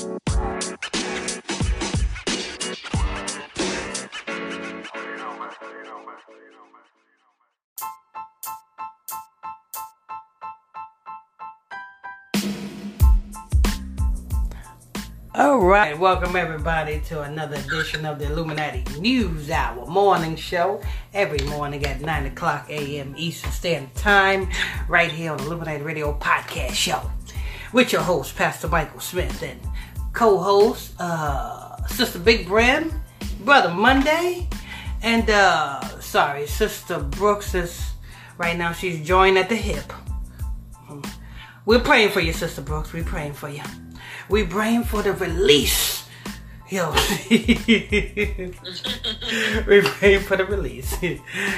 All right, welcome everybody to another edition of the Illuminati News Hour morning show. Every morning at 9 o'clock a.m. Eastern Standard Time, right here on the Illuminati Radio Podcast Show. With your host, Pastor Michael Smith, and co host, uh, Sister Big Brim, Brother Monday, and, uh, sorry, Sister Brooks is right now, she's joined at the hip. We're praying for you, Sister Brooks. We're praying for you. We're praying for the release. Yo, we praying for the release.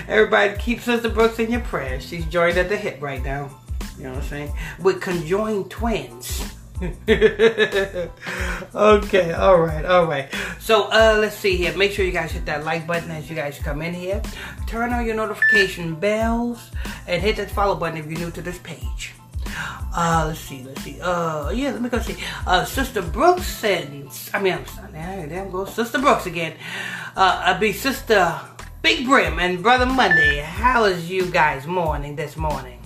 Everybody keep Sister Brooks in your prayers. She's joined at the hip right now. You know what I'm saying? With conjoined twins. Okay, all right, all right. So uh let's see here. Make sure you guys hit that like button as you guys come in here. Turn on your notification bells and hit that follow button if you're new to this page. Uh, let's see, let's see. Uh, yeah, let me go see. Uh, Sister Brooks and I mean, I'm sorry, there, goes Sister Brooks again. Uh, I'll be Sister Big Brim and Brother Monday. How is you guys morning this morning?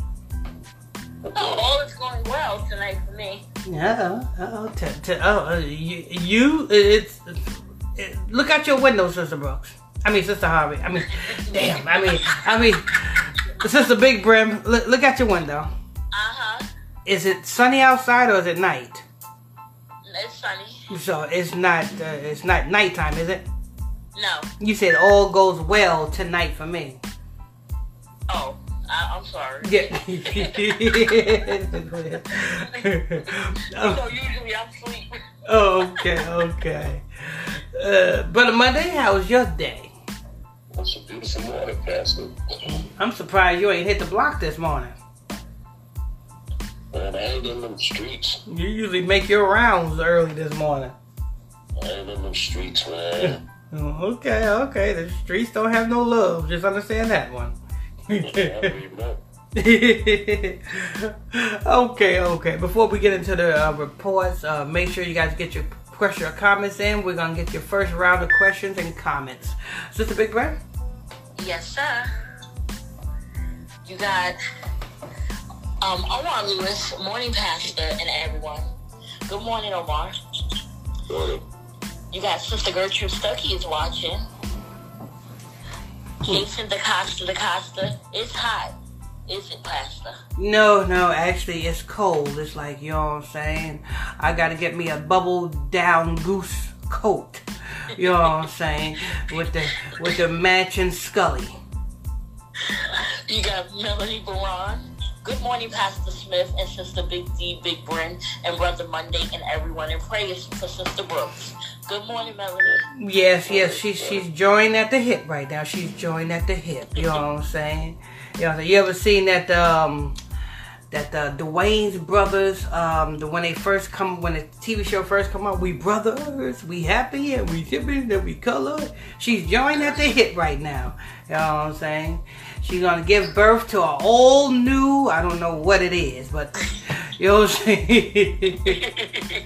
Oh, all is going well tonight for me. Yeah, oh, t- t- oh, uh, you, you, it's, it, look out your window, Sister Brooks. I mean, Sister Harvey. I mean, damn. I mean, I mean, Sister Big Brim. Look, look out your window. Uh huh. Is it sunny outside or is it night? It's sunny. So it's not uh, it's not nighttime, is it? No. You said all goes well tonight for me. Oh, I, I'm sorry. Yeah. You know, usually I'm asleep. okay, okay. Uh, Brother Monday, how was your day? It's a beautiful morning, Pastor. I'm surprised you ain't hit the block this morning. Man, I ain't in them streets. You usually make your rounds early this morning. I ain't in them streets, man. Oh, Okay, okay. The streets don't have no love. Just understand that one. I already know. okay, okay. Before we get into the uh, reports, uh, make sure you guys get your question or comments in. We're gonna get your first round of questions and comments. Sister Big Brand? Yes, sir. You got um Omar Lewis, morning pastor, and everyone. Good morning, Omar. Morning. You got Sister Gertrude Stuckey is watching. Jason DaCosta DaCosta. It's hot. Is it, Pastor? No, no, actually it's cold. It's like, you know what I'm saying? I gotta get me a bubble down goose coat. You know what I'm saying? With the with the matching Scully. You got Melanie Baron. Good morning, Pastor Smith and Sister Big D, Big Bryn, and Brother Monday, and everyone in prayers for Sister Brooks. Good morning, Melanie. Yes, yes, she's she's joined at the hip right now. She's joined at the hip. You know what I'm saying? You know, you ever seen that um that the Wayans brothers um the when they first come when the TV show first come out, we brothers, we happy and we shipping and we colored. She's joined at the hip right now. You know what I'm saying? She's gonna give birth to a all new I don't know what it is, but you know what I'm saying?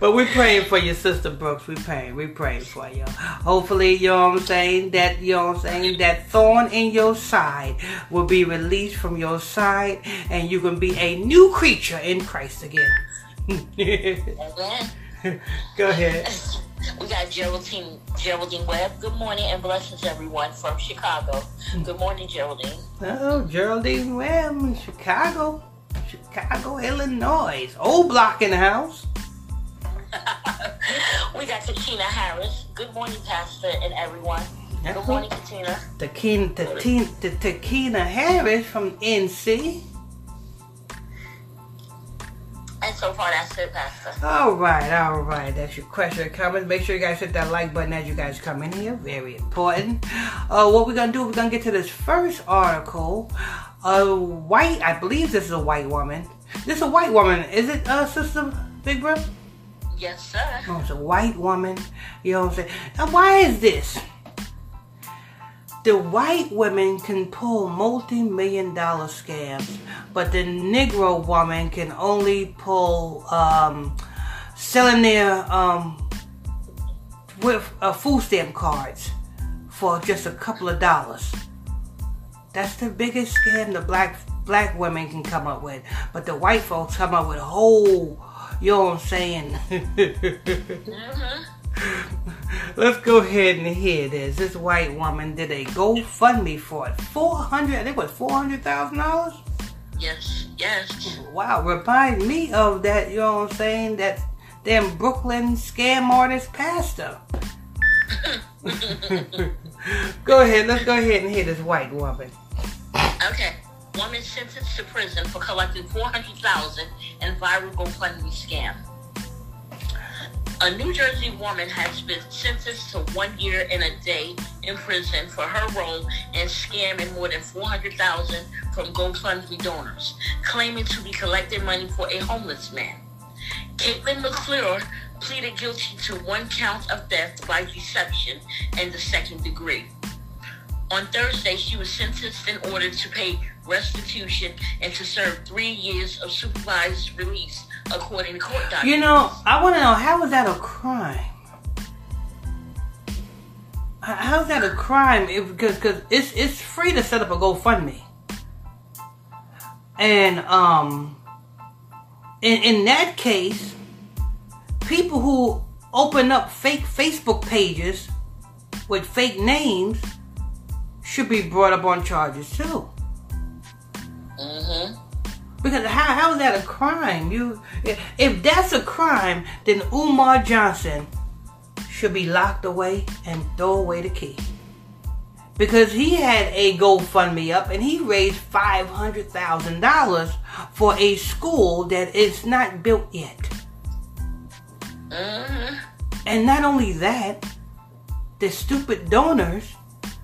But we're praying for your sister Brooks. We praying. We praying for you. Hopefully, you know what I'm saying, that you know what I'm saying, that thorn in your side will be released from your side and you can be a new creature in Christ again. Go ahead. We got Geraldine Geraldine Webb. Good morning and blessings everyone from Chicago. Hmm. Good morning, Geraldine. Oh, Geraldine Webb, Chicago. Chicago, Illinois. Old block in the house. we got Katina Harris. Good morning, Pastor and everyone. Good morning, Katina. Takina Harris from NC. And so far, that's it, Pastor. All right, all right. That's your question or comment. Make sure you guys hit that like button as you guys come in here. Very important. Uh, what we're gonna do? We're gonna get to this first article. A white, I believe this is a white woman. This is a white woman. Is it, uh, Sister Big Bro? Yes, sir. Oh, it's a white woman. You know what I'm saying? Now, why is this? The white women can pull multi-million dollar scams, but the Negro woman can only pull um, selling their um, with uh, food stamp cards for just a couple of dollars. That's the biggest scam the black black women can come up with. But the white folks come up with a whole, you know what I'm saying? Mm-hmm. Let's go ahead and hear this. This white woman did a GoFundMe for it. 400, I think it was $400,000? Yes, yes. Wow, remind me of that, you know what I'm saying? That damn Brooklyn scam artist pastor. go ahead, let's go ahead and hear this white woman. Okay. Woman sentenced to prison for collecting 400000 in viral GoFundMe scam. A New Jersey woman has been sentenced to one year and a day in prison for her role in scamming more than 400000 from GoFundMe donors, claiming to be collecting money for a homeless man. Katelyn McClure pleaded guilty to one count of theft by deception in the second degree. On Thursday, she was sentenced in order to pay restitution and to serve three years of supervised release, according to court documents. You know, I want to know how is that a crime? How's that a crime? If, because because it's it's free to set up a GoFundMe, and um, in in that case, people who open up fake Facebook pages with fake names should be brought up on charges too. hmm Because how how is that a crime? You if, if that's a crime, then Umar Johnson should be locked away and throw away the key. Because he had a GoFundMe up and he raised five hundred thousand dollars for a school that is not built yet. hmm And not only that, the stupid donors,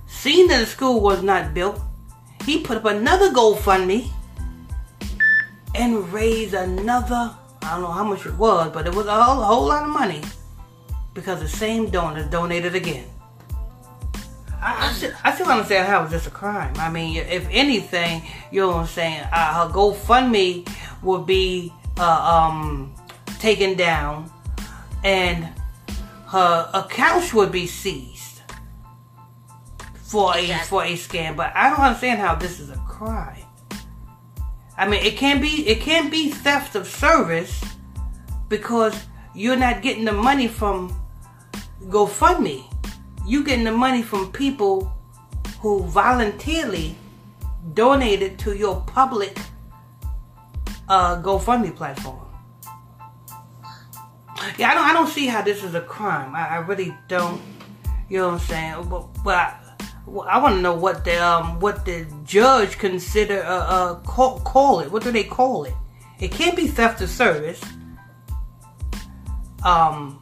seeing that the school was not built, he put up another GoFundMe and raise another, I don't know how much it was, but it was a whole, a whole lot of money because the same donors donated again. I, I, still, I still don't understand how it's just a crime. I mean, if anything, you know what I'm saying, uh, her GoFundMe would be uh, um, taken down and her accounts would be seized for a for a scam. But I don't understand how this is a crime. I mean, it can be it can be theft of service because you're not getting the money from GoFundMe. You getting the money from people who voluntarily donated to your public uh, GoFundMe platform. Yeah, I don't. I don't see how this is a crime. I, I really don't. You know what I'm saying? But, but I, I want to know what the um what the judge consider uh, uh call, call it. What do they call it? It can't be theft of service. Um,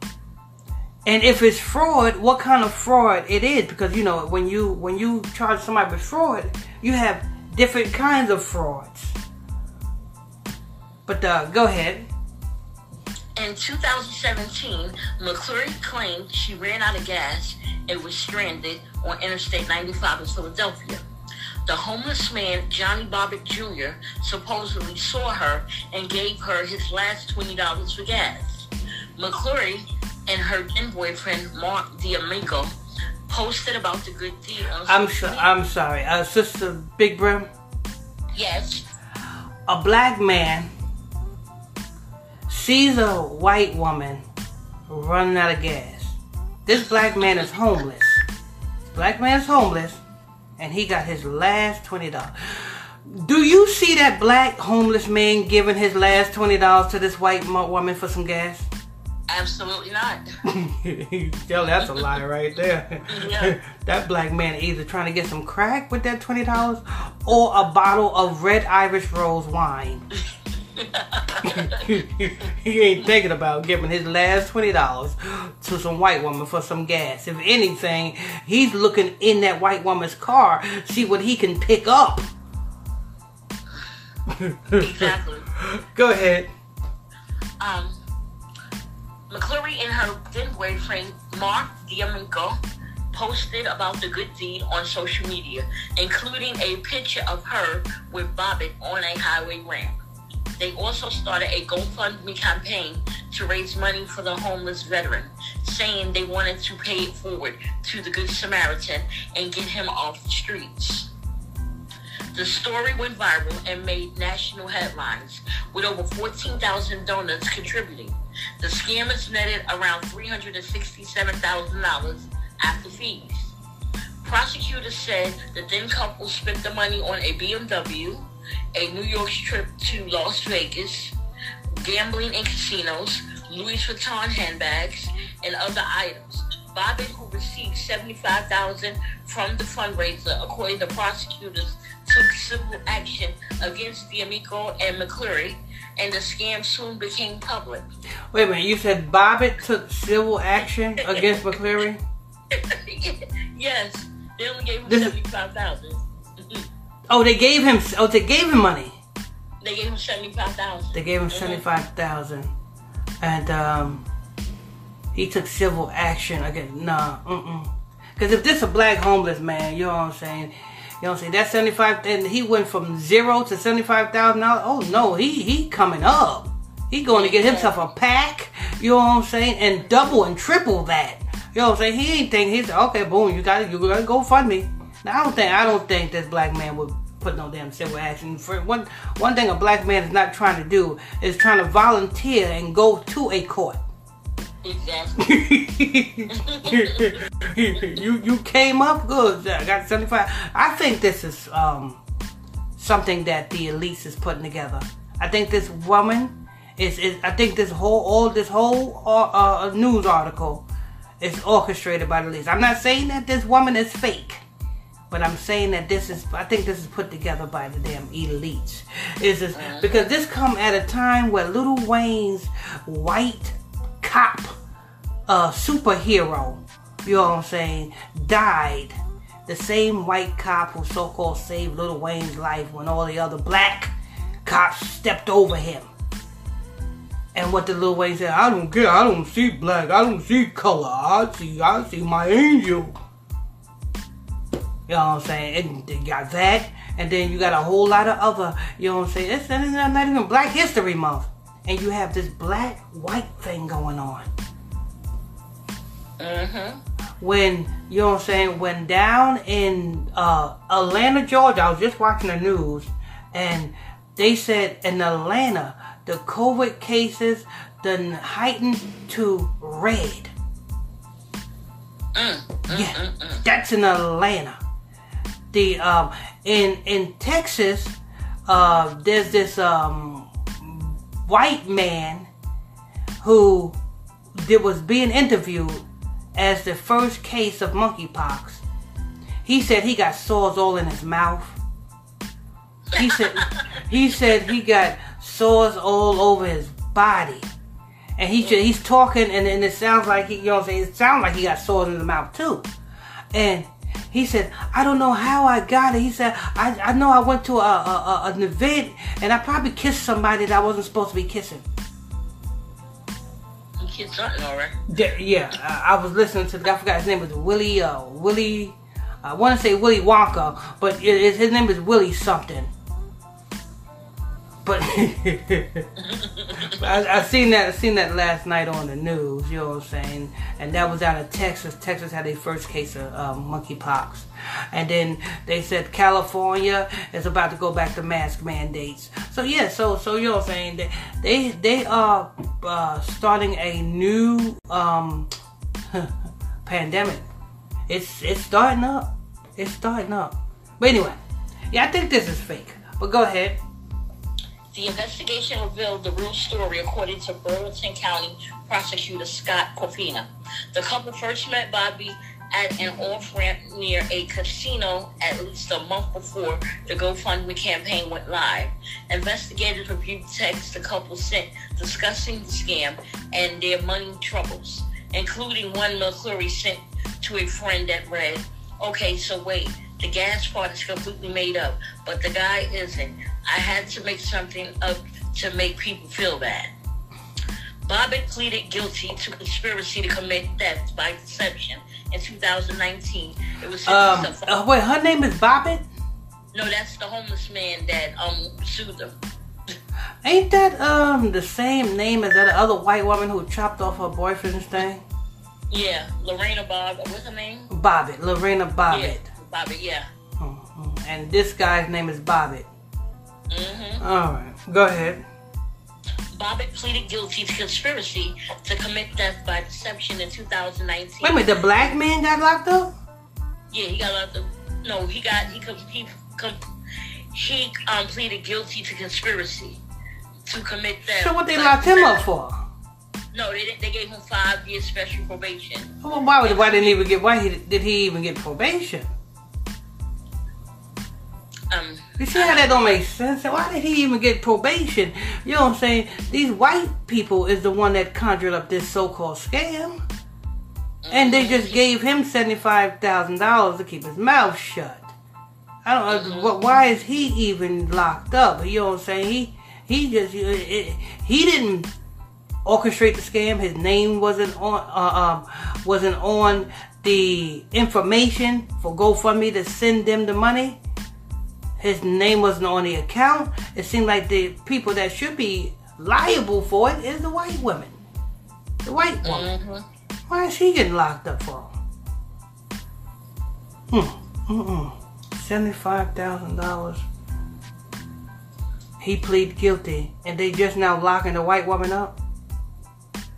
and if it's fraud, what kind of fraud it is? Because you know when you when you charge somebody with fraud, you have different kinds of frauds. But uh, go ahead. In 2017, McClure claimed she ran out of gas and was stranded on Interstate 95 in Philadelphia. The homeless man, Johnny Bobbitt Jr., supposedly saw her and gave her his last $20 for gas. McClure and her then boyfriend, Mark D'Amico, posted about the good deal I'm so. I'm sorry, uh, Sister Big Brim. Yes. A black man sees a white woman running out of gas. This black man is homeless. Black man is homeless, and he got his last twenty dollars. Do you see that black homeless man giving his last twenty dollars to this white woman for some gas? Absolutely not. Yo, that's a lie right there. Yeah. that black man either trying to get some crack with that twenty dollars or a bottle of red Irish rose wine. he ain't thinking about giving his last twenty dollars to some white woman for some gas. If anything, he's looking in that white woman's car, see what he can pick up. Exactly. Go ahead. um, and her then boyfriend Mark D'Amico posted about the good deed on social media, including a picture of her with Bobbitt on a highway ramp. They also started a GoFundMe campaign to raise money for the homeless veteran, saying they wanted to pay it forward to the Good Samaritan and get him off the streets. The story went viral and made national headlines, with over 14,000 donors contributing. The scammers netted around $367,000 after fees. Prosecutors said the then couple spent the money on a BMW, a New York trip to Las Vegas, gambling in casinos, Louis Vuitton handbags, and other items. Bobbitt, who received 75000 from the fundraiser, according to prosecutors, took civil action against D'Amico and McCleary, and the scam soon became public. Wait a minute, you said Bobbitt took civil action against McCleary? yes, they only gave him This is- 75000 Oh, they gave him. Oh, they gave him money. They gave him 75000 They gave him seventy-five thousand, and um, he took civil action against. Nah, mm Because if this a black homeless man, you know what I'm saying. You know what I'm saying? That seventy-five, and he went from zero to seventy-five thousand dollars. Oh no, he he coming up. He going to get himself a pack. You know what I'm saying? And double and triple that. You know what I'm saying? He ain't think he's okay. Boom, you got to you got to go fund me. Now I don't think I don't think this black man would put no damn civil action. For one one thing, a black man is not trying to do is trying to volunteer and go to a court. Exactly. you you came up good. I got seventy five. I think this is um something that the elites is putting together. I think this woman is, is I think this whole all this whole uh, uh, news article is orchestrated by the elites. I'm not saying that this woman is fake. But I'm saying that this is, I think this is put together by the damn elites. Is this, because this come at a time where Little Wayne's white cop uh, superhero, you know what I'm saying, died. The same white cop who so-called saved Little Wayne's life when all the other black cops stepped over him. And what the little Wayne said, I don't care. I don't see black. I don't see color. I see. I see my angel. You know what I'm saying? And you got that, and then you got a whole lot of other. You know what I'm saying? It's, it's not even Black History Month, and you have this black white thing going on. mm-hmm. When you know what I'm saying? When down in uh, Atlanta, Georgia, I was just watching the news, and they said in Atlanta the COVID cases done heightened to red. Yeah, that's in Atlanta. The um in in Texas, uh, there's this um white man who that was being interviewed as the first case of monkeypox. He said he got sores all in his mouth. He said he said he got sores all over his body. And he said he's talking and, and it sounds like he you know what I'm saying, it sounds like he got sores in the mouth too. And he said, I don't know how I got it. He said, I, I know I went to a, a, a, an event and I probably kissed somebody that I wasn't supposed to be kissing. You kid something, all right. Yeah, yeah, I, I was listening to the guy. I forgot his name was Willie. Uh, Willie. I want to say Willie Wonka, but it, it- his name is Willie something. But I, I seen that. I seen that last night on the news. You know what I'm saying? And that was out of Texas. Texas had their first case of um, monkeypox, and then they said California is about to go back to mask mandates. So yeah, so so you know what I'm saying? They they, they are uh, starting a new um, pandemic. It's it's starting up. It's starting up. But anyway, yeah, I think this is fake. But go ahead. The investigation revealed the real story according to Burlington County prosecutor Scott Coffina. The couple first met Bobby at an off-ramp near a casino at least a month before the GoFundMe campaign went live. Investigators reviewed texts the couple sent discussing the scam and their money troubles, including one McCleary sent to a friend that read, Okay, so wait, the gas part is completely made up, but the guy isn't. I had to make something up to make people feel bad. Bobbitt pleaded guilty to conspiracy to commit theft by deception in 2019. It was Um, uh, wait, her name is Bobbitt. no, that's the homeless man that um sued them. Ain't that um the same name as that other white woman who chopped off her boyfriend's thing? Yeah, Lorena Bob. What's her name? Bobbitt, Lorena Bobbitt. Yeah, Bobby. Yeah. Mhm. And this guy's name is Bobbitt. Mm-hmm. All right, go ahead. Bobbitt pleaded guilty to conspiracy to commit theft by deception in 2019. Wait a minute, the black man got locked up? Yeah, he got locked up. No, he got he he he um pleaded guilty to conspiracy to commit theft. So what they locked him up for? No, they they gave him five years special probation. Well, why, would- why didn't he even get? Why he, did he even get probation? You see how that don't make sense? Why did he even get probation? You know what I'm saying? These white people is the one that conjured up this so-called scam. And they just gave him seventy-five thousand dollars to keep his mouth shut. I don't know why is he even locked up. You know what I'm saying? He he just it, he didn't orchestrate the scam. His name wasn't on uh, um wasn't on the information for GoFundMe to send them the money. His name wasn't on the account. It seemed like the people that should be liable for it is the white women, the white woman. mhm. Why is he getting locked up for? Hmm. Seventy-five thousand dollars. He plead guilty, and they just now locking the white woman up.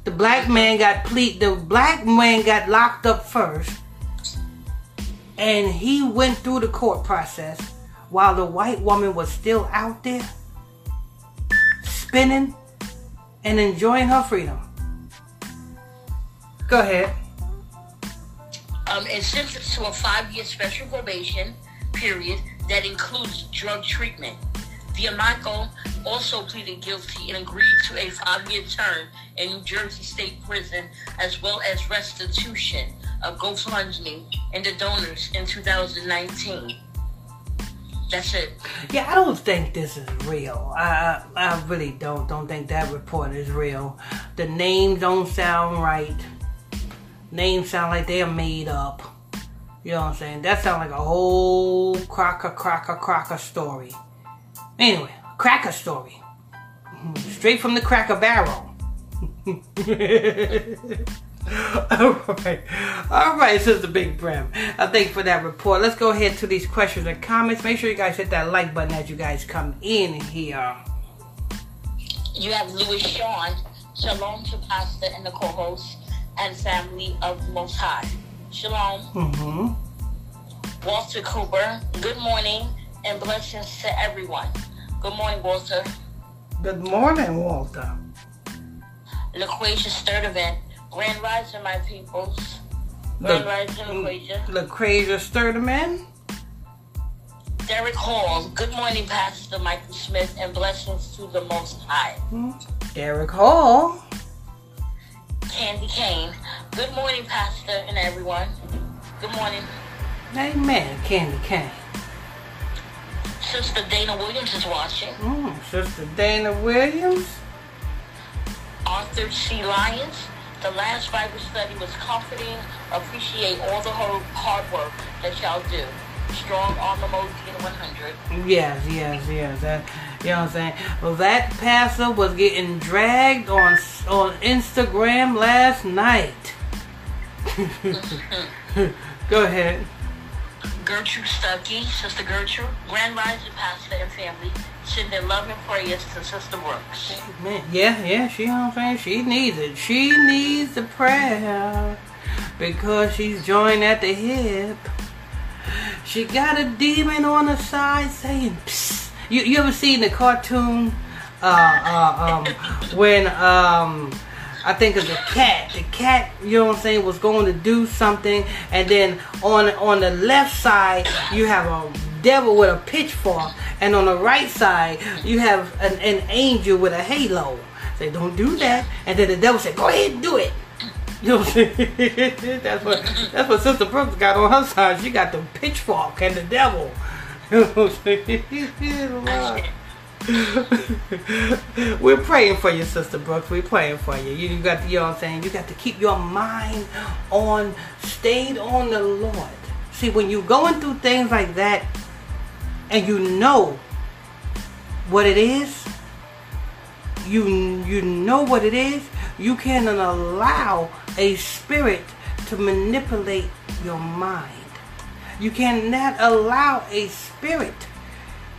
The black man got plead. The black man got locked up first, and he went through the court process while the white woman was still out there spinning and enjoying her freedom. Go ahead. um, and sentenced to a five-year special probation period that includes drug treatment. D'Amico also pleaded guilty and agreed to a five-year term in New Jersey State Prison, as well as restitution of GoFundMe and the donors in 2019. Yeah, I don't think this is real. I, I I really don't. Don't think that report is real. The names don't sound right. Names sound like they are made up. You know what I'm saying? That sounds like a whole cracker, cracker, cracker story. Anyway, cracker story. Straight from the cracker barrel. All right, all right, Sister Big Brim. I thank for that report. Let's go ahead to these questions and comments. Make sure you guys hit that like button as you guys come in here. You have Louis Sean, Shalom to Pastor and the co-host and family of Most High. Shalom. Mm-hmm. Walter Cooper, good morning and blessings to everyone. Good morning, Walter. Good morning, Walter. LaQuasia Sturdivant, Grand Rising, my peoples. Grand Rising, LaQuasia. LaCrasia Sturderman. Derek Hall, good morning, Pastor Michael Smith, and blessings to the Most High. Derek Hall. Candy Kane, good morning, Pastor and everyone. Good morning. Amen, Candy Kane. Sister Dana Williams is watching. Mm, Sister Dana Williams. Arthur C. Lyons. The last Bible study was comforting. Appreciate all the hard work that y'all do. Strong arm emoji in 100. Yes, yes, yes. That, you know what I'm saying? Well, that pastor was getting dragged on on Instagram last night. Go ahead. Gertrude Stuckey, Sister Gertrude, Grand Rising Pastor and family, send their love and prayers to Sister Brooks. Man, yeah, yeah, she, you know what I'm saying? She needs it. She needs the prayer because she's joined at the hip. She got a demon on her side saying, Psst. You, you ever seen the cartoon uh, uh, um, when um, I think of the cat. The cat, you know what I'm saying, was going to do something, and then on on the left side you have a devil with a pitchfork, and on the right side you have an, an angel with a halo. Say, don't do that, and then the devil said, go ahead and do it. You know what I'm saying? that's what that's what Sister Brooks got on her side. She got the pitchfork and the devil. You know what I'm saying? We're praying for you, Sister Brooks. We're praying for you. You, you got to, you know what I'm saying? You got to keep your mind on, stayed on the Lord. See, when you're going through things like that, and you know what it is, you you know what it is, you cannot allow a spirit to manipulate your mind. You cannot allow a spirit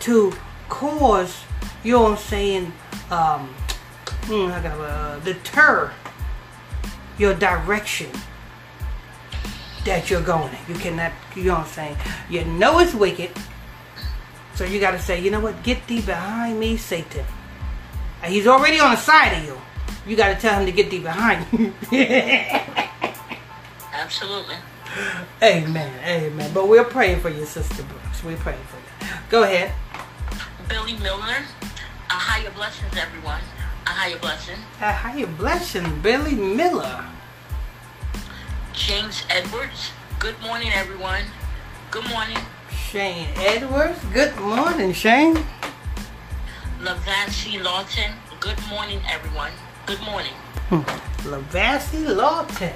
to cause, you know what I'm saying, um, hmm, uh, deter your direction that you're going in. You cannot, you know what I'm saying? You know it's wicked. So you got to say, you know what? Get thee behind me, Satan. And he's already on the side of you. You got to tell him to get thee behind you. Absolutely. amen, amen. But we're praying for you, Sister Brooks. We're praying for you. Go ahead. Billy Miller. A higher blessings, everyone. A higher blessing. A higher blessing, Billy Miller. James Edwards. Good morning, everyone. Good morning. Shane Edwards. Good morning, Shane. Lavancy Lawton. Good morning, everyone. Good morning. Hmm. Lavassi Lawton.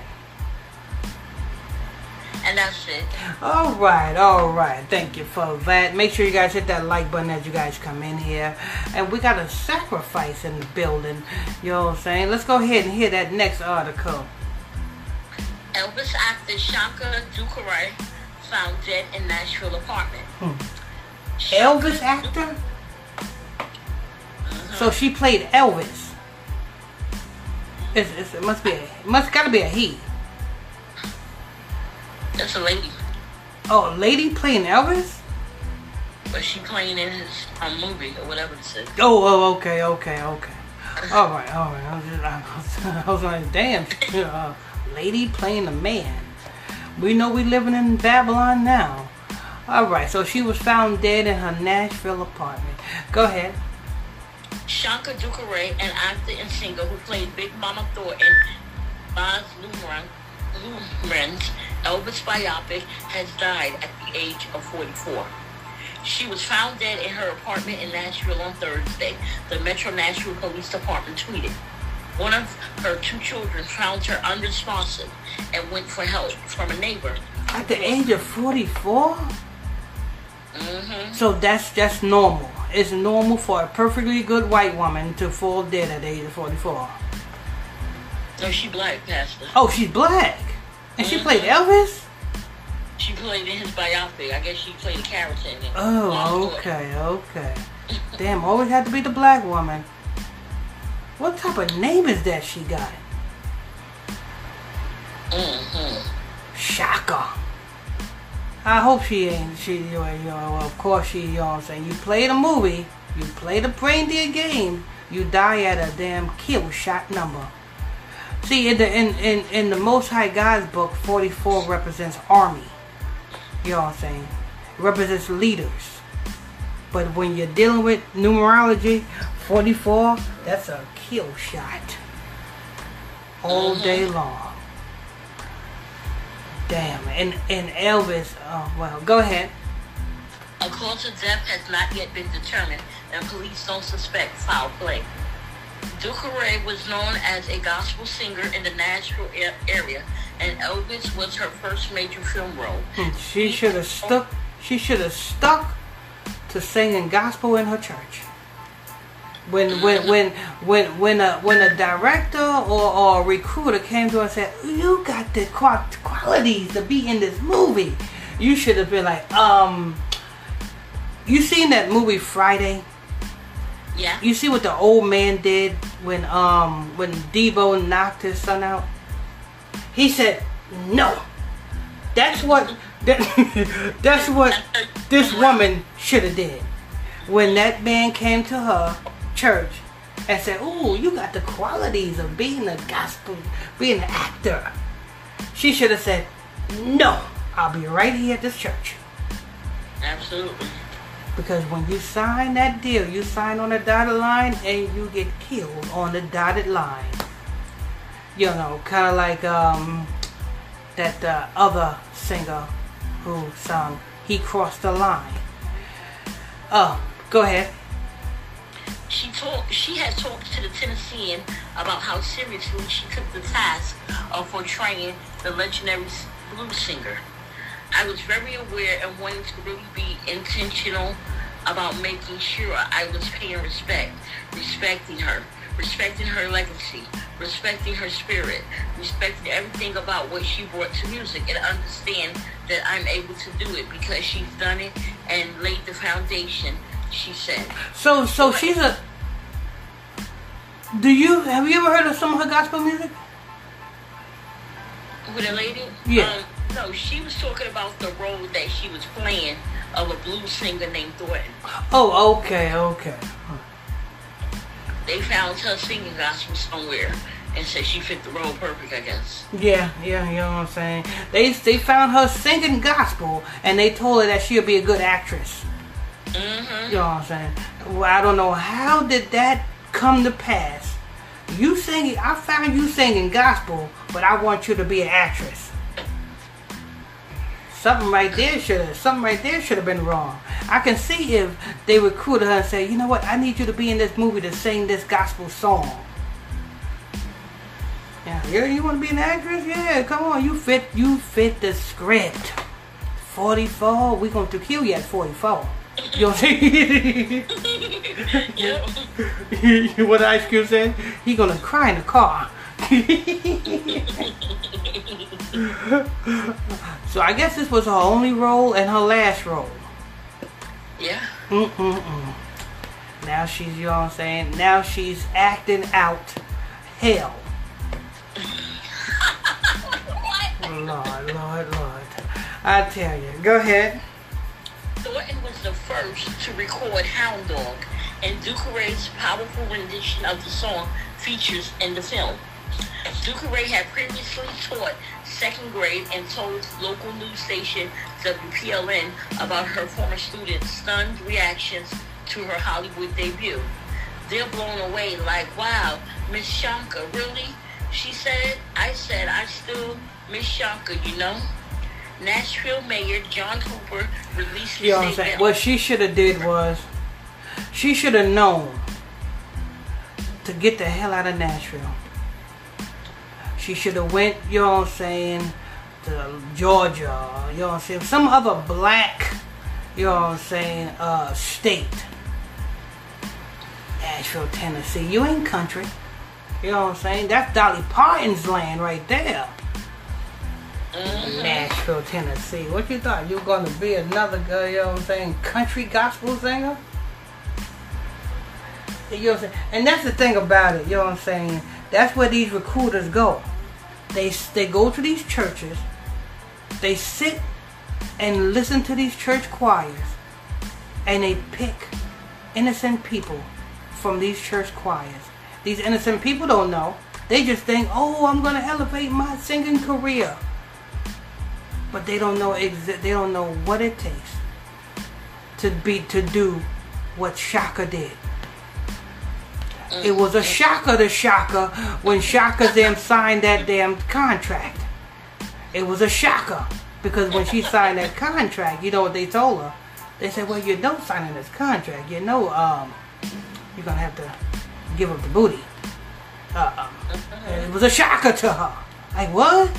And that's it. All right, all right. Thank you for that. Make sure you guys hit that like button as you guys come in here. And we got a sacrifice in the building. You know what I'm saying? Let's go ahead and hear that next article. Elvis actor Shaka Dukureh found dead in Nashville apartment. Elvis actor? So she played Elvis. It's, it's, it must be a, it must gotta be a he. That's a lady. Oh, a lady playing Elvis? But she playing in his um, movie or whatever it says. Oh, oh, okay, okay, okay. All right, all right. I was, just, I was, I was like, damn, uh, lady playing a man. We know we living in Babylon now. All right, so she was found dead in her Nashville apartment. Go ahead. Shonka Dukureh, an actor and singer who played Big Mama Thornton, Baz Luhrmann, Luhrmann's Elvis biopic, has died at the age of 44. She was found dead in her apartment in Nashville on Thursday, the Metro Nashville Police Department tweeted. One of her two children found her unresponsive and went for help from a neighbor. At the age of 44? hmm So that's just normal. It's normal for a perfectly good white woman to fall dead at the age of 44. No, she black, Pastor. Oh, she's black. And she played Elvis? She played in his biopic. I guess she played a character in it. Oh, okay, okay. Damn, always had to be the black woman. What type of name is that she got? Mm-hmm. Shaka. I hope she ain't. She, you know, know, of course she. You know what I'm saying. You play the movie. You play the reindeer game. You die at a damn kill shot number. See, in the in, in, in the Most High God's book, 44 represents army. You know what I'm saying? It represents leaders. But when you're dealing with numerology, 44, that's a kill shot. All uh-huh. day long. Damn. And and Elvis, oh well, go ahead. A cause of death has not yet been determined, and police don't suspect foul play. Dukureh was known as a gospel singer in the Nashville area, and Elvis was her first major film role. Hmm, she should have stuck she should have stuck to singing gospel in her church. When when when when when a when a director or, or a recruiter came to us and said, "You got the qualities to be in this movie," you should have been like, um, you seen that movie Friday? Yeah? You see what the old man did when um when Debo knocked his son out? He said, "No." That's what that, that's what this woman should have did. When that man came to her church and said, "Ooh, you got the qualities of being a gospel, being an actor." She should have said, "No, I'll be right here at this church." Absolutely. Because when you sign that deal, you sign on the dotted line and you get killed on the dotted line. You know, kind of like um, that uh, other singer who sung "He Crossed the Line." Oh, go ahead. She talked. She had talked to the Tennessean about how seriously she took the task of portraying the legendary blues singer. I was very aware and wanted to really be intentional about making sure I was paying respect, respecting her, respecting her legacy, respecting her spirit, respecting everything about what she brought to music, and understand that I'm able to do it because she's done it and laid the foundation. She said. So, so she's a. Do you have you ever heard of some of her gospel music? With a lady? Yeah. Um, no, she was talking about the role that she was playing of a blues singer named Thornton. Oh, okay, okay. They found her singing gospel somewhere and said she fit the role perfect, I guess. Yeah, yeah, you know what I'm saying. They they found her singing gospel, and they told her that she'll be a good actress. Mm-hmm. You know what I'm saying? Well, I don't know how did that come to pass. You singing, I found you singing gospel, but I want you to be an actress. Something right there should have, something right there should have been wrong. I can see if they recruited her and say, you know what, I need you to be in this movie to sing this gospel song. Yeah, yeah, you want to be an actress? Yeah, come on, you fit, you fit the script. 44, We're going to kill you at 44. Know what I'm? Yep. what Ice Cube said? He gonna cry in the car. so I guess this was her only role and her last role. Yeah. Mm-mm-mm. Now she's, you know what I'm saying? Now she's acting out hell. What? Lord, Lord, Lord. I tell you. Go ahead. Thornton was the first to record Hound Dog, and Dukureh's powerful rendition of the song features in the film. Dukureh had previously taught second grade and told local news station WPLN about her former students' stunned reactions to her Hollywood debut. They're blown away like, wow, Miss Shonka, really? She said, I said, I still miss Shonka, you know? Nashville Mayor John Cooper released You know what I'm statement. saying? What she should have did was, she should have known to get the hell out of Nashville. She should have went, you know what I'm saying, to Georgia, you know what I'm saying, some other black, you know what I'm saying, uh, state. Nashville, Tennessee. You ain't country. You know what I'm saying? That's Dolly Parton's land right there. Nashville, Tennessee. What you thought? You were gonna be another girl, you know what I'm saying, country gospel singer? You know what I'm saying? And that's the thing about it, you know what I'm saying? That's where these recruiters go. They they go to these churches, they sit and listen to these church choirs, and they pick innocent people from these church choirs. These innocent people don't know. They just think, oh, I'm gonna elevate my singing career but they don't know exa- they don't know what it takes to be to do what Shaka did. It was a shocker to Shaka when Shaka them signed that damn contract. It was a shocker because when she signed that contract, you know what they told her? They said, "Well, you don't sign this contract. You know, um, you're gonna have to give up the booty." Uh, it was a shocker to her. Like what?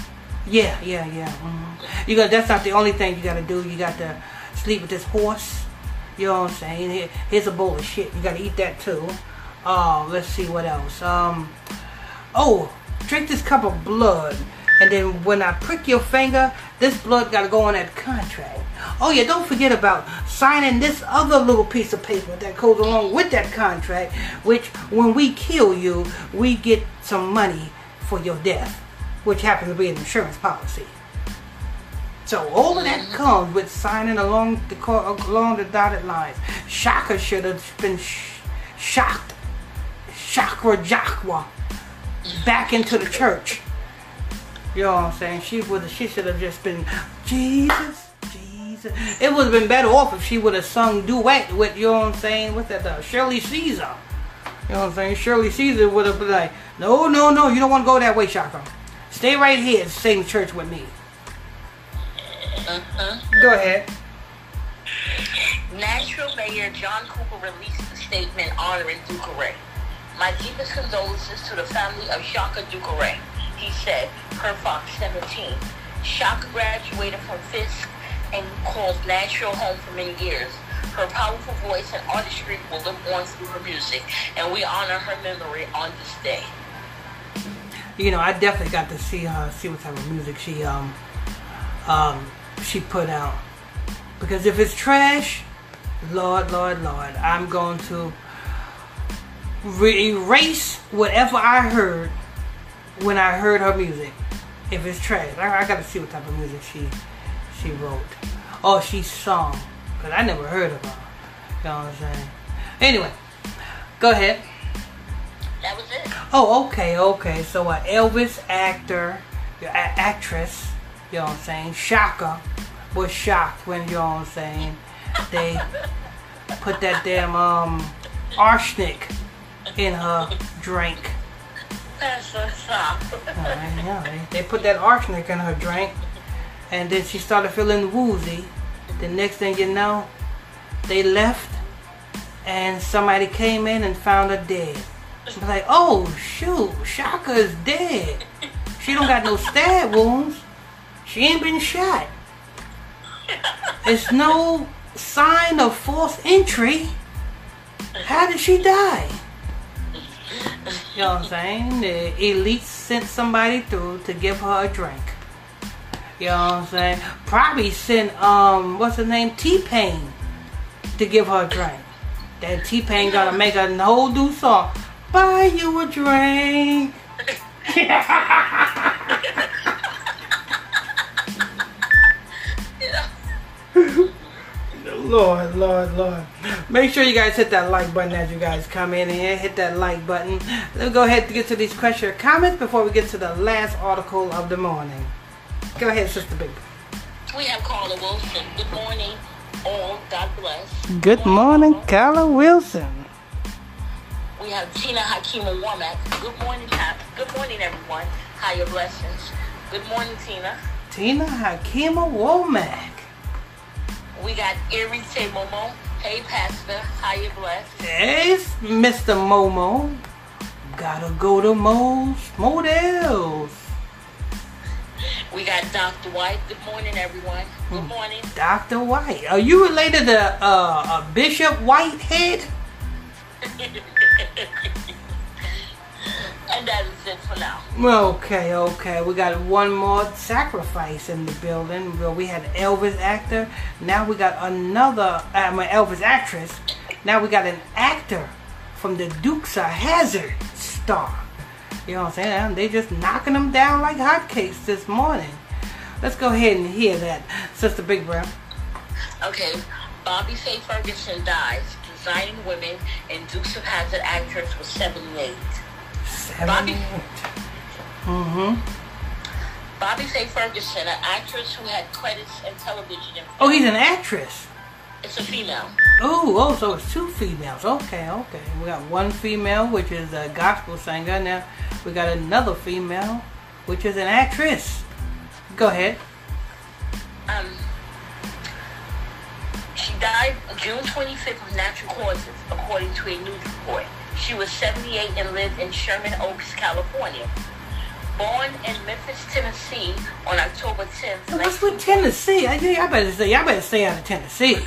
Yeah, yeah, yeah. mhm. You got that's not the only thing you got to do. You got to sleep with this horse. You know what I'm saying? Here, here's a bowl of shit. You got to eat that too. Uh, let's see what else. Um, oh, drink this cup of blood, and then when I prick your finger, this blood got to go on that contract. Oh yeah, don't forget about signing this other little piece of paper that goes along with that contract, which when we kill you, we get some money for your death, which happens to be an insurance policy. So all of that comes with signing along the along the dotted lines. Shaka should have been sh- shocked, chakra jakwa, back into the church. You know what I'm saying? She would she should have just been Jesus, Jesus. It would have been better off if she would have sung duet with you know what I'm saying with that uh, Shirley Caesar. You know what I'm saying? Shirley Caesar would have been like, no, no, no, you don't want to go that way, Shaka. Stay right here and sing church with me. Uh-huh. Go ahead. Nashville Mayor John Cooper released a statement honoring Ray. My deepest condolences to the family of Shaka Ray, he said, per Fox 17. Shaka graduated from Fisk and called Nashville home for many years. Her powerful voice and artistry will live on through her music, and we honor her memory on this day. You know, I definitely got to see her, see what type of music she um um she put out. Because if it's trash, Lord, Lord, Lord, I'm going to re- erase whatever I heard when I heard her music. If it's trash, I, I got to see what type of music she she wrote or she sung. Cause I never heard of her. You know what I'm saying? Anyway, go ahead. That was it. Oh, okay, okay. So an Elvis actor, a- actress, you know what I'm saying, Shonka was shocked when, you know what I'm saying, they put that damn um arsenic in her drink. That's so soft. Alright, yeah, they, they put that arsenic in her drink and then she started feeling woozy. The next thing you know, they left and somebody came in and found her dead. Was like, oh shoot, Shonka is dead. She don't got no stab wounds. She ain't been shot. It's no sign of forced entry. How did she die? You know what I'm saying? The elite sent somebody through to give her a drink. You know what I'm saying? Probably sent um what's her name? T Pain to give her a drink. That T Pain gonna make a whole new song. Buy you a drink. Lord, Lord, Lord. Make sure you guys hit that like button as you guys come in here. Hit that like button. Let's go ahead to get to these questions or comments before we get to the last article of the morning. Go ahead, Sister Big. We have Carla Wilson. Good morning, all. God bless. Good morning, Carla Wilson. We have Tina Hakima Womack. Good morning, Cap. Good morning, everyone. How Higher blessings. Good morning, Tina. Tina Hakima Womack. We got Erie Momo. Hey, Pastor. Higher blessed. It's Mr. Momo. Gotta go to Mo's Models. We got Dr. White. Good morning, everyone. Good morning. Dr. White. Are you related to uh, Bishop Whitehead? And that is it for now. Okay, okay. We got one more sacrifice in the building. We had Elvis actor. Now we got another. I'm an Elvis actress. Now we got an actor from the Dukes of Hazzard star. You know what I'm saying? They just knocking them down like hotcakes this morning. Let's go ahead and hear that, Sister Big Brown. Okay, Bobbie Faye Ferguson dies. Designing women and Dukes of Hazzard actress was 78. Bobbie- Mm-hmm. Bobbie Faye Ferguson, an actress who had credits in television and Oh, he's an actress. It's a female. Oh, oh, so it's two females. Okay, okay. We got one female, which is a gospel singer. Now we got another female, which is an actress. Go ahead. Um, she died June 25th of natural causes, according to a news report. She was 78 and lived in Sherman Oaks, California. Born in Memphis, Tennessee on October 10th. What's with Tennessee? I, I better say, I better stay out of Tennessee.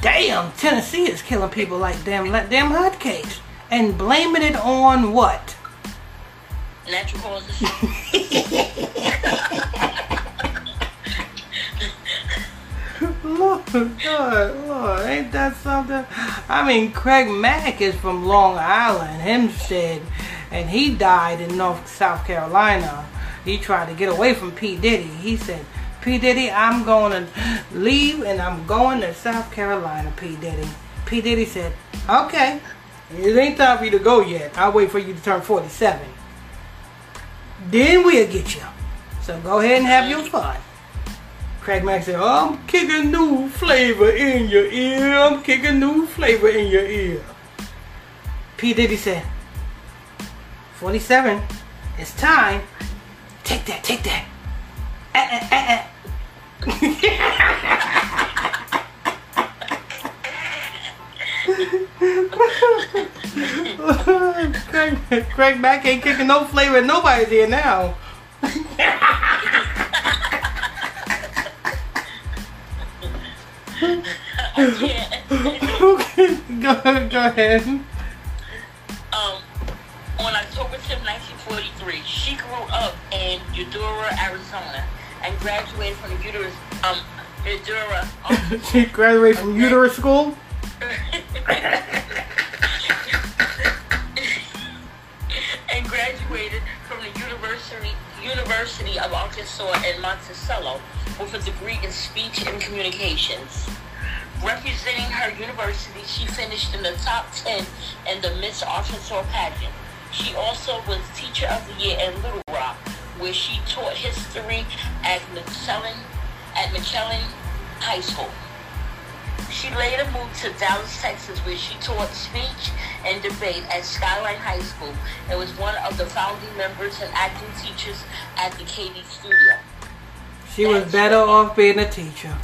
Damn, Tennessee is killing people like damn, like damn hotcakes, and blaming it on what? Natural causes. Lord, Lord, ain't that something? I mean, Craig Mack is from Long Island, Hempstead, and he died in North South Carolina. He tried to get away from P. Diddy. He said, P. Diddy, I'm going to leave and I'm going to South Carolina, P. Diddy. P. Diddy said, okay, it ain't time for you to go yet. I'll wait for you to turn 47. Then we'll get you. So go ahead and have your fun. Craig Mack said, oh, I'm kicking new flavor in your ear. I'm kicking new flavor in your ear. P. Diddy said, 47, it's time. Take that, take that. Uh, uh, uh. Craig, Craig Mack ain't kicking no flavor in nobody's ear now. Okay, go ahead. Go ahead. Um, on October 10, 1943, she grew up in Eudora, Arizona, and graduated from Uterus, um, Eudora. Um, she graduated from uterus school. and graduated from the University University of Arkansas in Monticello with a degree in speech and communications. Representing her university, she finished in the top 10 in the Miss Arkansas pageant. She also was Teacher of the Year in Little Rock, where she taught history at McClellan, at McClellan High School. She later moved to Dallas, Texas, where she taught speech and debate at Skyline High School and was one of the founding members and acting teachers at the KD Studio. She was better off being a teacher.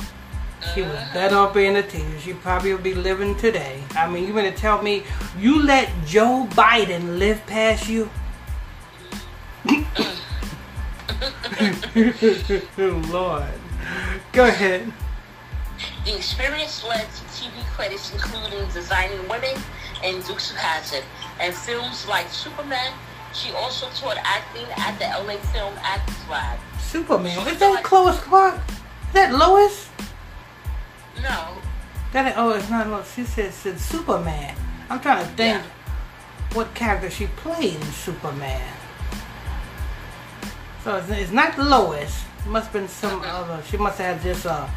She was uh-huh. better off being a teacher. She probably would be living today. I mean, you gonna tell me you let Joe Biden live past you? Mm. Lord. Go ahead. The experience led to TV credits including Designing Women and Dukes of Hazzard and films like Superman. She also taught acting at the LA Film Actors Lab. Superman. Is that Clois Clark? Is that Lois? No, That oh, it's not Lois. She said, said Superman. I'm trying to think Yeah. what character she played in Superman. So it's, it's not Lois. It must have been some other. She must have had just a,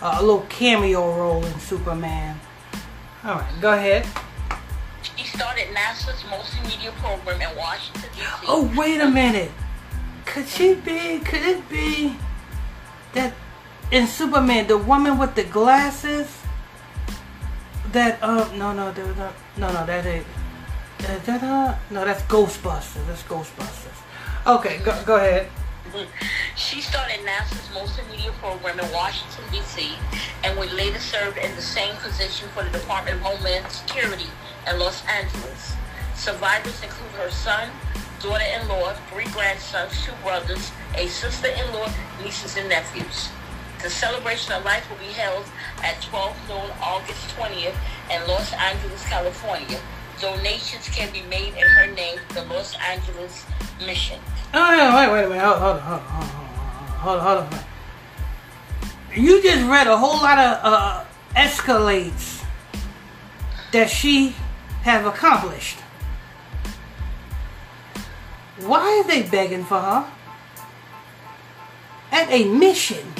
a little cameo role in Superman. All right, go ahead. she started NASA's multimedia program in Washington, D.C. Oh, wait a minute. Could she be? Could it be that in Superman, the woman with the glasses? That uh no no no no no no that ain't that, uh, no that's Ghostbusters that's Ghostbusters. Okay, go go ahead. She started NASA's Most multimedia program in Washington, D.C., and would later serve in the same position for the Department of Homeland Security in Los Angeles. Survivors include her son, daughter-in-law, three grandsons, two brothers, a sister-in-law, nieces, and nephews. The celebration of life will be held at 12 noon August 20th in Los Angeles, California. Donations can be made in her name, the Los Angeles Mission. Oh no, wait wait a minute hold hold hold hold hold on. Hold on. You just read a whole lot of uh, escalates that she have accomplished. Why are they begging for her? At a mission.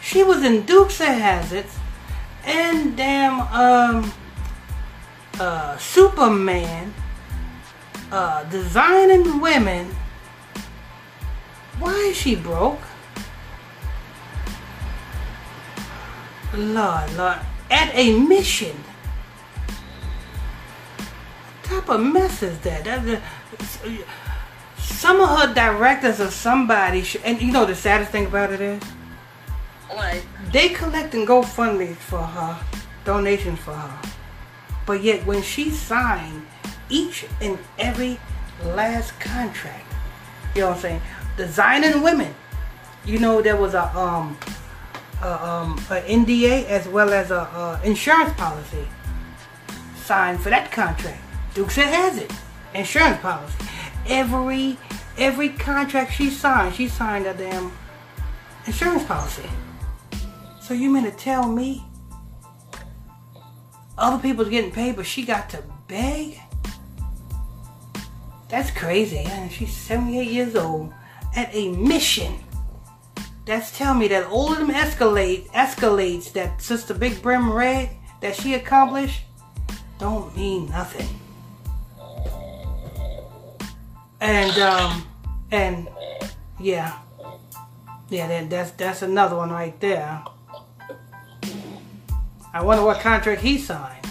She was in Dukes of Hazzards and damn um uh Superman uh designing women. Why is she broke? Lord, Lord, at a mission. What type of mess is that? That- that- some of her directors or somebody, sh- and you know the saddest thing about it is, Like, they collecting GoFundMe for her, donations for her. But yet when she signed each and every last contract, you know what I'm saying? Designing women. You know there was a um a, um a NDA as well as a, uh insurance policy signed for that contract. Duke said has it. Insurance policy. Every every contract she signed, she signed a damn insurance policy. So you mean to tell me other people's getting paid, but she got to beg? That's crazy. And she's 78 years old at a mission. That's telling me that all of them escalate escalates that Sister Big Brim read that she accomplished don't mean nothing. And um and yeah. Yeah, that, that's that's another one right there. I wonder what contract he signed.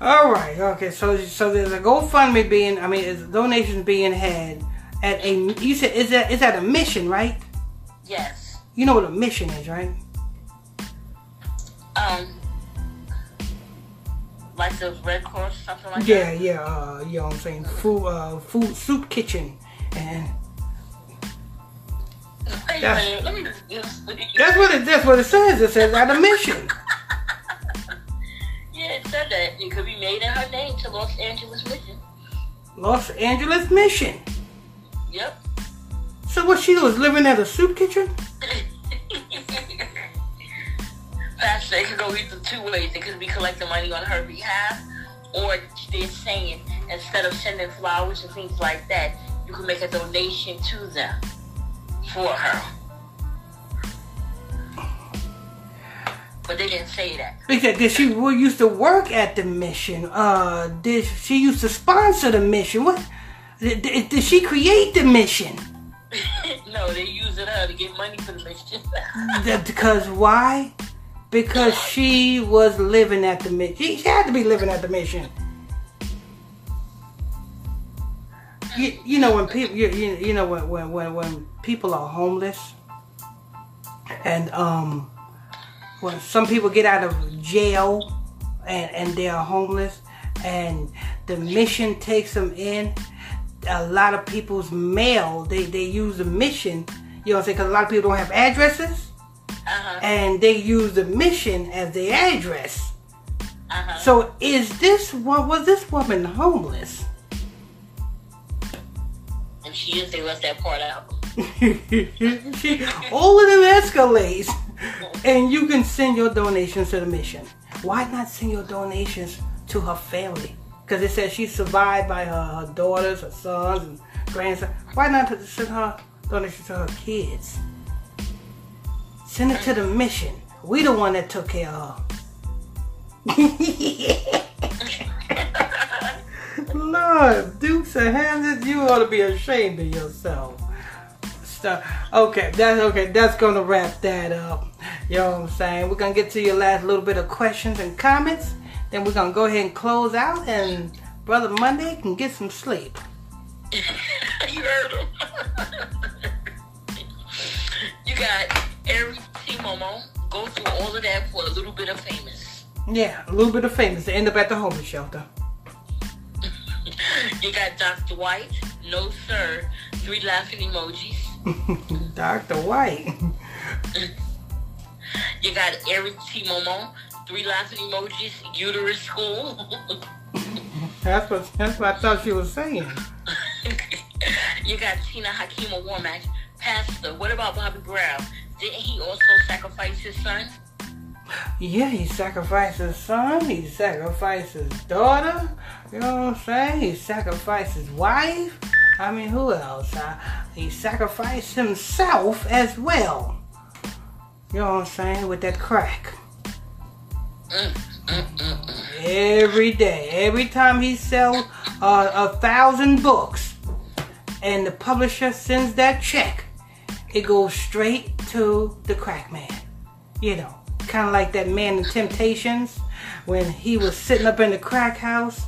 All right, okay. So so there's a GoFundMe being, I mean, is donations being had at a. You said is that is that a mission, right? yes. You know what a mission is, right? Um, like the Red Cross, something like Yeah, that? Yeah, yeah. Uh, you know what I'm saying? Food, uh, food, soup kitchen, and That's-. Let me just. That's what it. That's what it says. It says at a mission. Yeah, it said that it could be made in her name to Los Angeles Mission. Los Angeles mission. Yep. So what she was living at a soup kitchen? Pastor, it could go either two ways. It could be collecting money on her behalf, or they're saying instead of sending flowers and things like that, you can make a donation to them for her. But they didn't say that. Because did she used to work at the mission? Uh, did she used to sponsor the mission? What? Did, did, did she create the mission? no, they using her to get money for the mission. Because why? Because she was living at the mission. She had to be living at the mission. You, you know when people you, you, you know when, when when when people are homeless and um when some people get out of jail and and they are homeless and the mission takes them in a lot of people's mail they they use the mission you know what I'm saying because a lot of people don't have addresses uh-huh. and they use the mission as their address Uh-huh. so is this what was this woman homeless She is, they left that part out. she, all of them escalates, and you can send your donations to the mission. Why not send your donations to her family? Because it says she survived by her, her daughters, her sons, and grandsons. Why not send her donations to her kids? Send it to the mission. We the one that took care of her. Lord, Dukes of Hazzard, you ought to be ashamed of yourself. Stuff. Okay, that's okay. That's gonna wrap that up. You know what I'm saying? We're gonna get to your last little bit of questions and comments. Then we're gonna go ahead and close out, and Brother Monday can get some sleep. you heard him. you got Eric T. Momo. Go through all of that for a little bit of famous. Yeah, a little bit of famous to end up at the homeless shelter. You got Dr. White. No, sir. Three laughing emojis. Dr. White. You got Eric T. Momo. Three laughing emojis. Uterus school. That's what that's what I thought she was saying. you got Tina Hakima Warmack. Pastor. What about Bobby Brown? Didn't he also sacrifice his son? Yeah, he sacrificed his son, he sacrificed his daughter, you know what I'm saying? He sacrificed his wife. I mean, who else? Uh, he sacrificed himself as well. You know what I'm saying? With that crack. Every day, every time he sell uh, a thousand books, and the publisher sends that check, it goes straight to the crack man. You know, kind of like that man in Temptations when he was sitting up in the crack house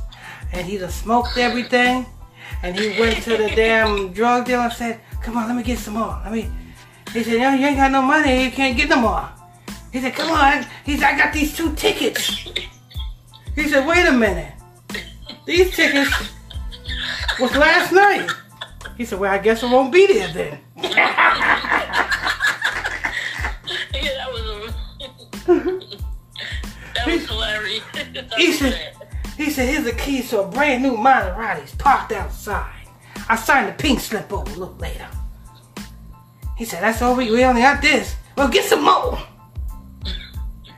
and he just smoked everything, and he went to the damn drug dealer and said, "Come on, let me get some more. Let me." He said, "No, you ain't got no money. You can't get no more." He said, "Come on." He said, "I got these two tickets." He said, "Wait a minute. These tickets was last night." He said, "Well, I guess I won't be there then." that was hilarious. He said, he said, here's the keys to a brand new Maserati's parked outside. I signed the pink slip over a little later. He said, that's all we, we only got this. Well, get some more.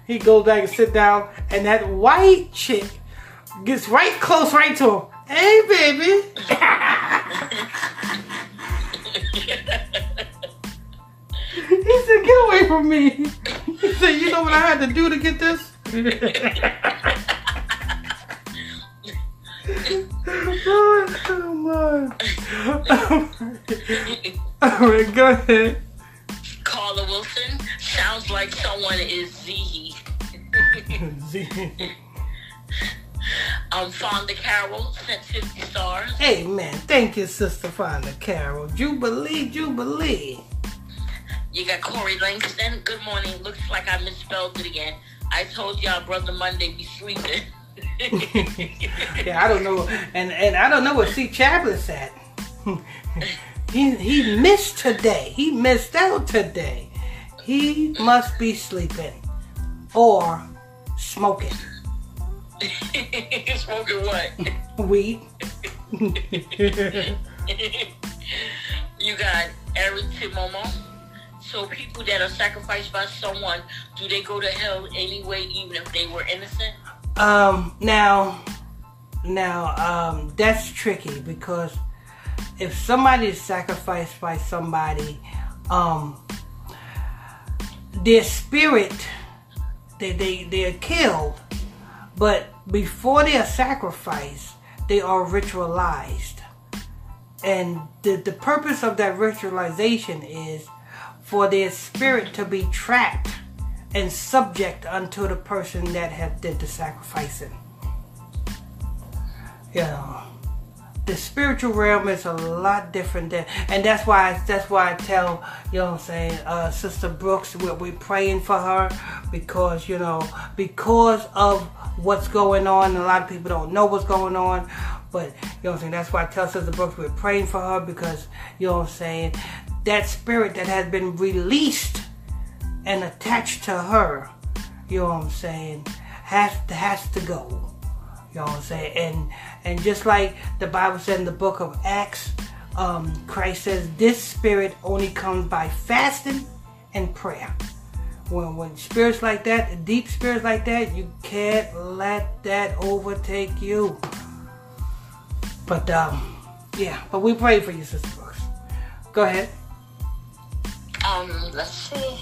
He goes back and sit down, and that white chick gets right close right to him. Hey, baby. he said, get away from me. He said, you know what I had to do to get this? oh, come on. All right, go ahead. Carla Wilson sounds like someone is Z. um, Fonda Carroll sent 50 stars. hey, man, thank you, Sister Fonda Carol. Jubilee, Jubilee. You got Corey Langston. Good morning. Looks like I misspelled it again. I told y'all brother Monday be sleeping. Yeah, I don't know, and and I don't know what C. Chaplin's at. He he missed today. He missed out today. He must be sleeping or smoking Smoking what? weed. you got Eric T. Momo. So people that are sacrificed by someone, do they go to hell anyway, even if they were innocent? Um, now, now, um, that's tricky because if somebody is sacrificed by somebody, um, their spirit, they, they, they're killed, but before they are sacrificed, they are ritualized. And the, the purpose of that ritualization is for their spirit to be trapped and subject unto the person that have did the sacrificing. You know, the spiritual realm is a lot different than, and that's why that's why I tell you know what I'm saying, uh, Sister Brooks, we're, we're praying for her because you know because of what's going on. A lot of people don't know what's going on, but you know what I'm saying. That's why I tell Sister Brooks we're praying for her because you know what I'm saying. That spirit that has been released and attached to her, you know what I'm saying, has to, has to go. You know what I'm saying? And and just like the Bible said in the book of Acts, um, Christ says this spirit only comes by fasting and prayer. When when spirits like that, deep spirits like that, you can't let that overtake you. But um, yeah, but we pray for you, Sister Brooks. Go ahead. Um, let's see.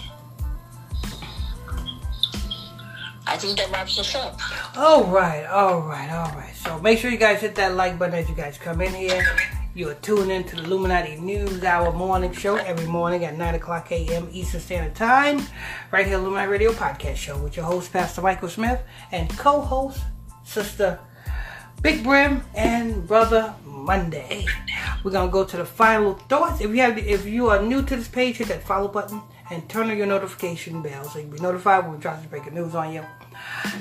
I think that wraps us up. All right, all right, all right. So make sure you guys hit that like button as you guys come in here. You are tuning into the Illuminati News Hour morning show every morning at 9 o'clock a.m. Eastern Standard Time. Right here, Illuminati Radio Podcast Show with your host, Pastor Michael Smith, and co-host, Sister Big Brim and Brother Monday. We're gonna go to the final thoughts. If you have, if you are new to this page, hit that follow button and turn on your notification bell so you'll be notified when we drop some breaking news on you.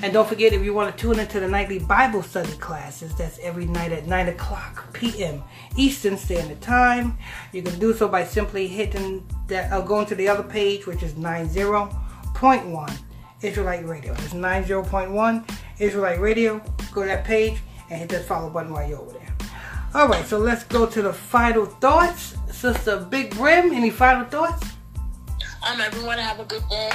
And don't forget, if you want to tune into the nightly Bible study classes, that's every night at 9 o'clock p.m. Eastern Standard Time. You can do so by simply hitting that, uh, going to the other page, which is 90.1 Israelite Radio. It's 90.1 Israelite Radio. Go to that page and hit that follow button while you're over there. All right, so let's go to the final thoughts. Sister Big Brim, any final thoughts? Um, everyone have a good day,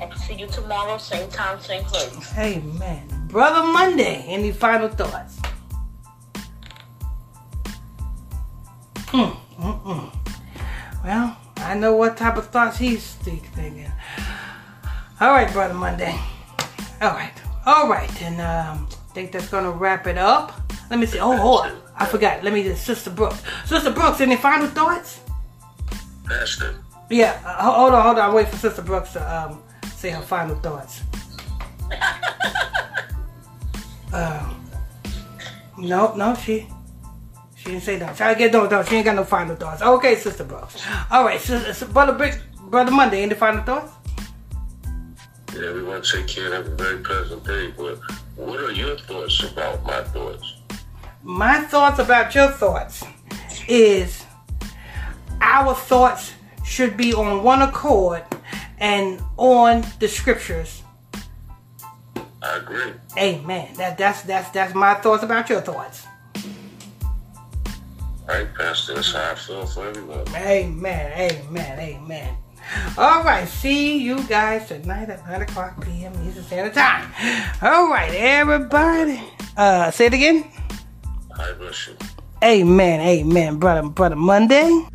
and see you tomorrow, same time, same place. Amen. Brother Monday, any final thoughts? Mm, mm, mm. Well, I know what type of thoughts he's thinking. All right, Brother Monday. All right. All right. And um, think that's to wrap it up. Let me see. Oh, hold on. I forgot. Let me just, Sister Brooks. Sister Brooks, any final thoughts? Pastor. Yeah. Uh, hold on, hold on. Wait for Sister Brooks to um, say her final thoughts. um, no, no, she she didn't say that. Try to get no, no. She ain't got no final thoughts. Okay, Sister Brooks. All right, so, so brother Big, brother Monday. Any final thoughts? Yeah, we want to take care and have a very pleasant day, but what are your thoughts about my thoughts? My thoughts about your thoughts is our thoughts should be on one accord and on the scriptures. I agree. Amen. That that's that's that's my thoughts about your thoughts. All right, Pastor, that's how I feel for everyone. Amen. Amen. Amen. All right. See you guys tonight at 9 o'clock p.m. Eastern Standard Time. All right, everybody. Uh, say it again. I bless you. Amen. Amen. Brother, brother Monday.